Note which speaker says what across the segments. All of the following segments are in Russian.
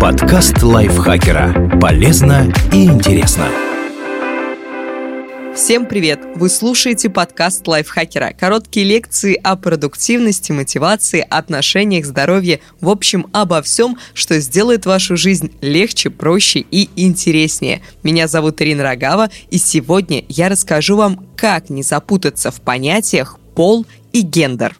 Speaker 1: Подкаст лайфхакера. Полезно и интересно.
Speaker 2: Всем привет! Вы слушаете подкаст лайфхакера. Короткие лекции о продуктивности, мотивации, отношениях, здоровье, в общем, обо всем, что сделает вашу жизнь легче, проще и интереснее. Меня зовут Ирина Рогава, и сегодня я расскажу вам, как не запутаться в понятиях пол и гендер.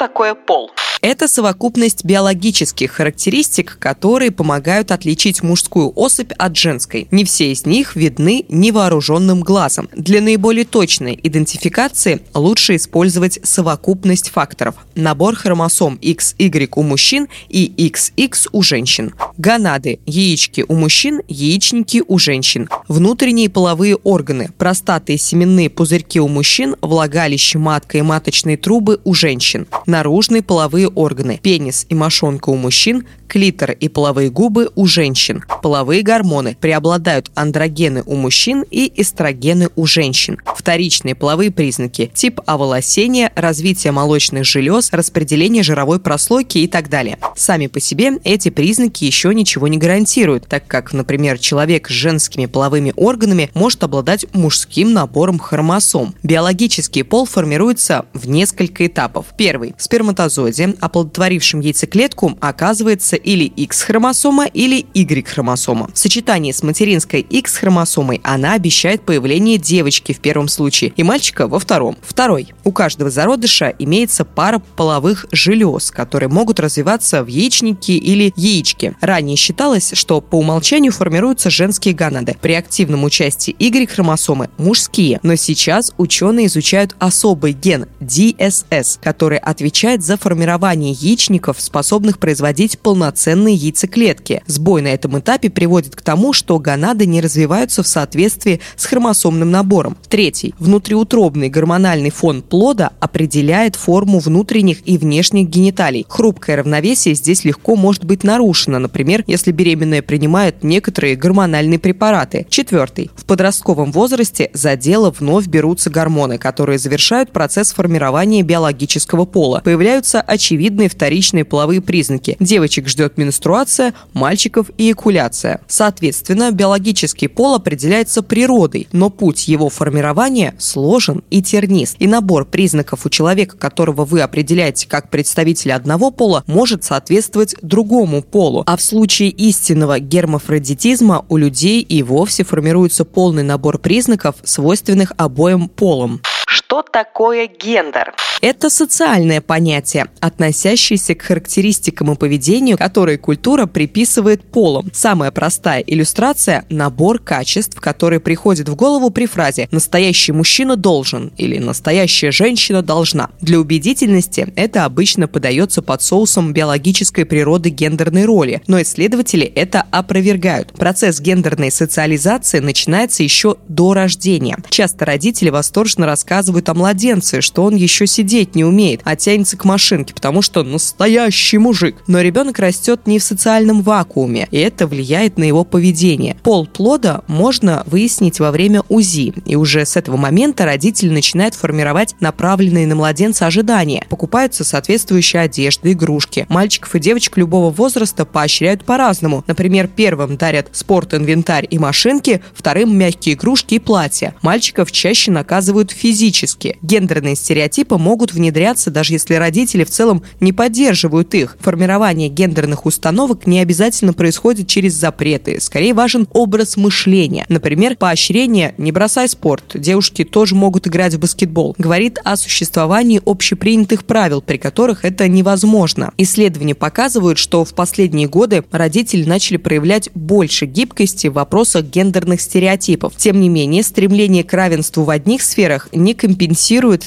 Speaker 2: Такое пол? Это совокупность биологических характеристик, которые помогают отличить мужскую особь от женской. Не все из них видны невооруженным глазом. Для наиболее точной идентификации лучше использовать совокупность факторов. Набор хромосом XY у мужчин и XX у женщин. Гонады – яички у мужчин, яичники у женщин. Внутренние половые органы – простаты и семенные пузырьки у мужчин, влагалище, матка и маточные трубы у женщин. Наружные половые органы – пенис и мошонка у мужчин, клитор и половые губы у женщин. Половые гормоны преобладают андрогены у мужчин и эстрогены у женщин. Вторичные половые признаки – тип оволосения, развитие молочных желез, распределение жировой прослойки и так далее. Сами по себе эти признаки еще ничего не гарантируют, так как, например, человек с женскими половыми органами может обладать мужским набором хромосом. Биологический пол формируется в несколько этапов. Первый – в сперматозоиде, оплодотворившем яйцеклетку, оказывается или X-хромосома, или Y-хромосома. В сочетании с материнской X-хромосомой она обещает появление девочки в первом случае и мальчика во втором. Второй. У каждого зародыша имеется пара половых желез, которые могут развиваться в яичнике или яичке. Ранее считалось, что по умолчанию формируются женские гонады. При активном участии Y-хромосомы – мужские. Но сейчас ученые изучают особый ген DSS, который отвечает за формирование яичников, способных производить полноценные полноценные яйцеклетки. Сбой на этом этапе приводит к тому, что гонады не развиваются в соответствии с хромосомным набором. Третий. Внутриутробный гормональный фон плода определяет форму внутренних и внешних гениталий. Хрупкое равновесие здесь легко может быть нарушено, например, если беременная принимает некоторые гормональные препараты. Четвертый. В подростковом возрасте за дело вновь берутся гормоны, которые завершают процесс формирования биологического пола. Появляются очевидные вторичные половые признаки. Девочек ждет ждет менструация, мальчиков – эякуляция. Соответственно, биологический пол определяется природой, но путь его формирования сложен и тернист. И набор признаков у человека, которого вы определяете как представителя одного пола, может соответствовать другому полу. А в случае истинного гермафродитизма у людей и вовсе формируется полный набор признаков, свойственных обоим полам. Что такое гендер? Это социальное понятие, относящееся к характеристикам и поведению, которые культура приписывает полам. Самая простая иллюстрация – набор качеств, которые приходят в голову при фразе «настоящий мужчина должен» или «настоящая женщина должна». Для убедительности это обычно подается под соусом биологической природы гендерной роли, но исследователи это опровергают. Процесс гендерной социализации начинается еще до рождения. Часто родители восторженно рассказывают о младенце, что он еще сидеть не умеет, а тянется к машинке, потому что настоящий мужик. Но ребенок растет не в социальном вакууме, и это влияет на его поведение. Пол плода можно выяснить во время УЗИ, и уже с этого момента родитель начинает формировать направленные на младенца ожидания. Покупаются соответствующие одежды, игрушки. Мальчиков и девочек любого возраста поощряют по-разному. Например, первым дарят спорт-инвентарь и машинки, вторым мягкие игрушки и платья. Мальчиков чаще наказывают физически. Гендерные стереотипы могут внедряться, даже если родители в целом не поддерживают их. Формирование гендерных установок не обязательно происходит через запреты. Скорее важен образ мышления. Например, поощрение «не бросай спорт», девушки тоже могут играть в баскетбол, говорит о существовании общепринятых правил, при которых это невозможно. Исследования показывают, что в последние годы родители начали проявлять больше гибкости в вопросах гендерных стереотипов. Тем не менее, стремление к равенству в одних сферах не компенсирует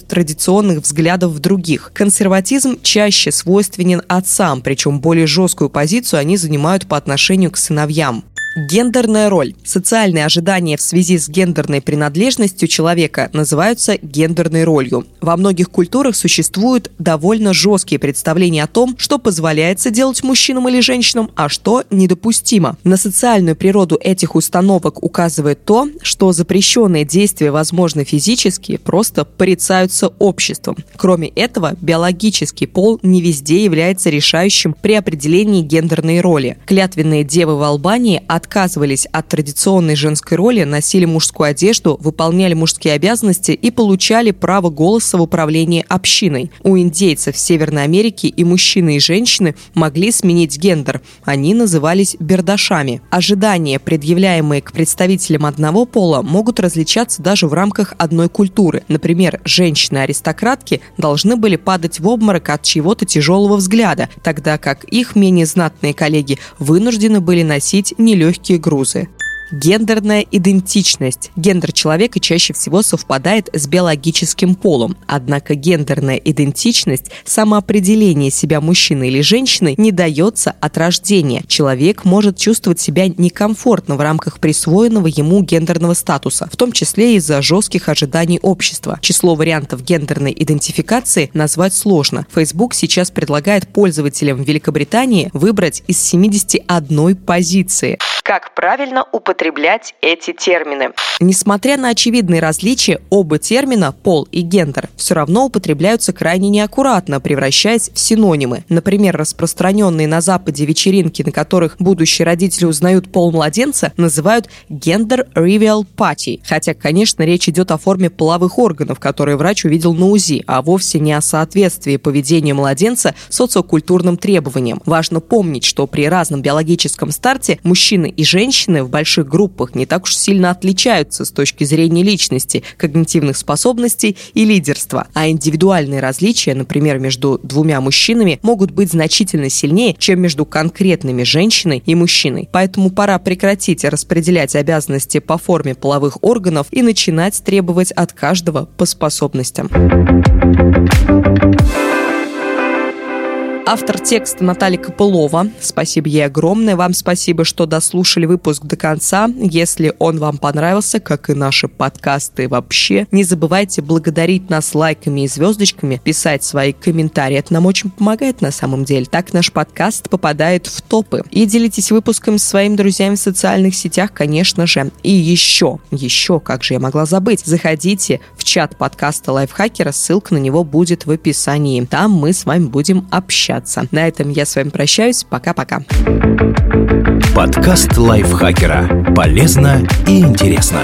Speaker 2: традиционных взглядов взглядов в других. Консерватизм чаще свойственен отцам, причем более жесткую позицию они занимают по отношению к сыновьям. Гендерная роль. Социальные ожидания в связи с гендерной принадлежностью человека называются гендерной ролью. Во многих культурах существуют довольно жесткие представления о том, что позволяется делать мужчинам или женщинам, а что недопустимо. На социальную природу этих установок указывает то, что запрещенные действия возможны физически, просто порицаются обществом. Кроме этого, биологический пол не везде является решающим при определении гендерной роли. Клятвенные девы в Албании от отказывались от традиционной женской роли, носили мужскую одежду, выполняли мужские обязанности и получали право голоса в управлении общиной. У индейцев Северной Америки и мужчины, и женщины могли сменить гендер. Они назывались бердашами. Ожидания, предъявляемые к представителям одного пола, могут различаться даже в рамках одной культуры. Например, женщины-аристократки должны были падать в обморок от чего-то тяжелого взгляда, тогда как их менее знатные коллеги вынуждены были носить нелегкие легкие грузы. Гендерная идентичность. Гендер человека чаще всего совпадает с биологическим полом. Однако гендерная идентичность, самоопределение себя мужчины или женщины не дается от рождения. Человек может чувствовать себя некомфортно в рамках присвоенного ему гендерного статуса, в том числе из-за жестких ожиданий общества. Число вариантов гендерной идентификации назвать сложно. Facebook сейчас предлагает пользователям Великобритании выбрать из 71 позиции. Как правильно употреблять эти термины? Несмотря на очевидные различия, оба термина «пол» и «гендер» все равно употребляются крайне неаккуратно, превращаясь в синонимы. Например, распространенные на Западе вечеринки, на которых будущие родители узнают пол младенца, называют «гендер reveal party», хотя, конечно, речь идет о форме половых органов, которые врач увидел на УЗИ, а вовсе не о соответствии поведения младенца социокультурным требованиям. Важно помнить, что при разном биологическом старте мужчины и женщины в больших группах не так уж сильно отличаются с точки зрения личности, когнитивных способностей и лидерства, а индивидуальные различия, например, между двумя мужчинами, могут быть значительно сильнее, чем между конкретными женщиной и мужчиной. Поэтому пора прекратить распределять обязанности по форме половых органов и начинать требовать от каждого по способностям. Автор текста Наталья Копылова. Спасибо ей огромное. Вам спасибо, что дослушали выпуск до конца. Если он вам понравился, как и наши подкасты вообще, не забывайте благодарить нас лайками и звездочками, писать свои комментарии. Это нам очень помогает на самом деле. Так наш подкаст попадает в топы. И делитесь выпуском с своими друзьями в социальных сетях, конечно же. И еще, еще, как же я могла забыть, заходите в чат подкаста Лайфхакера, ссылка на него будет в описании. Там мы с вами будем общаться общаться. На этом я с вами прощаюсь. Пока-пока.
Speaker 1: Подкаст лайфхакера. Полезно и интересно.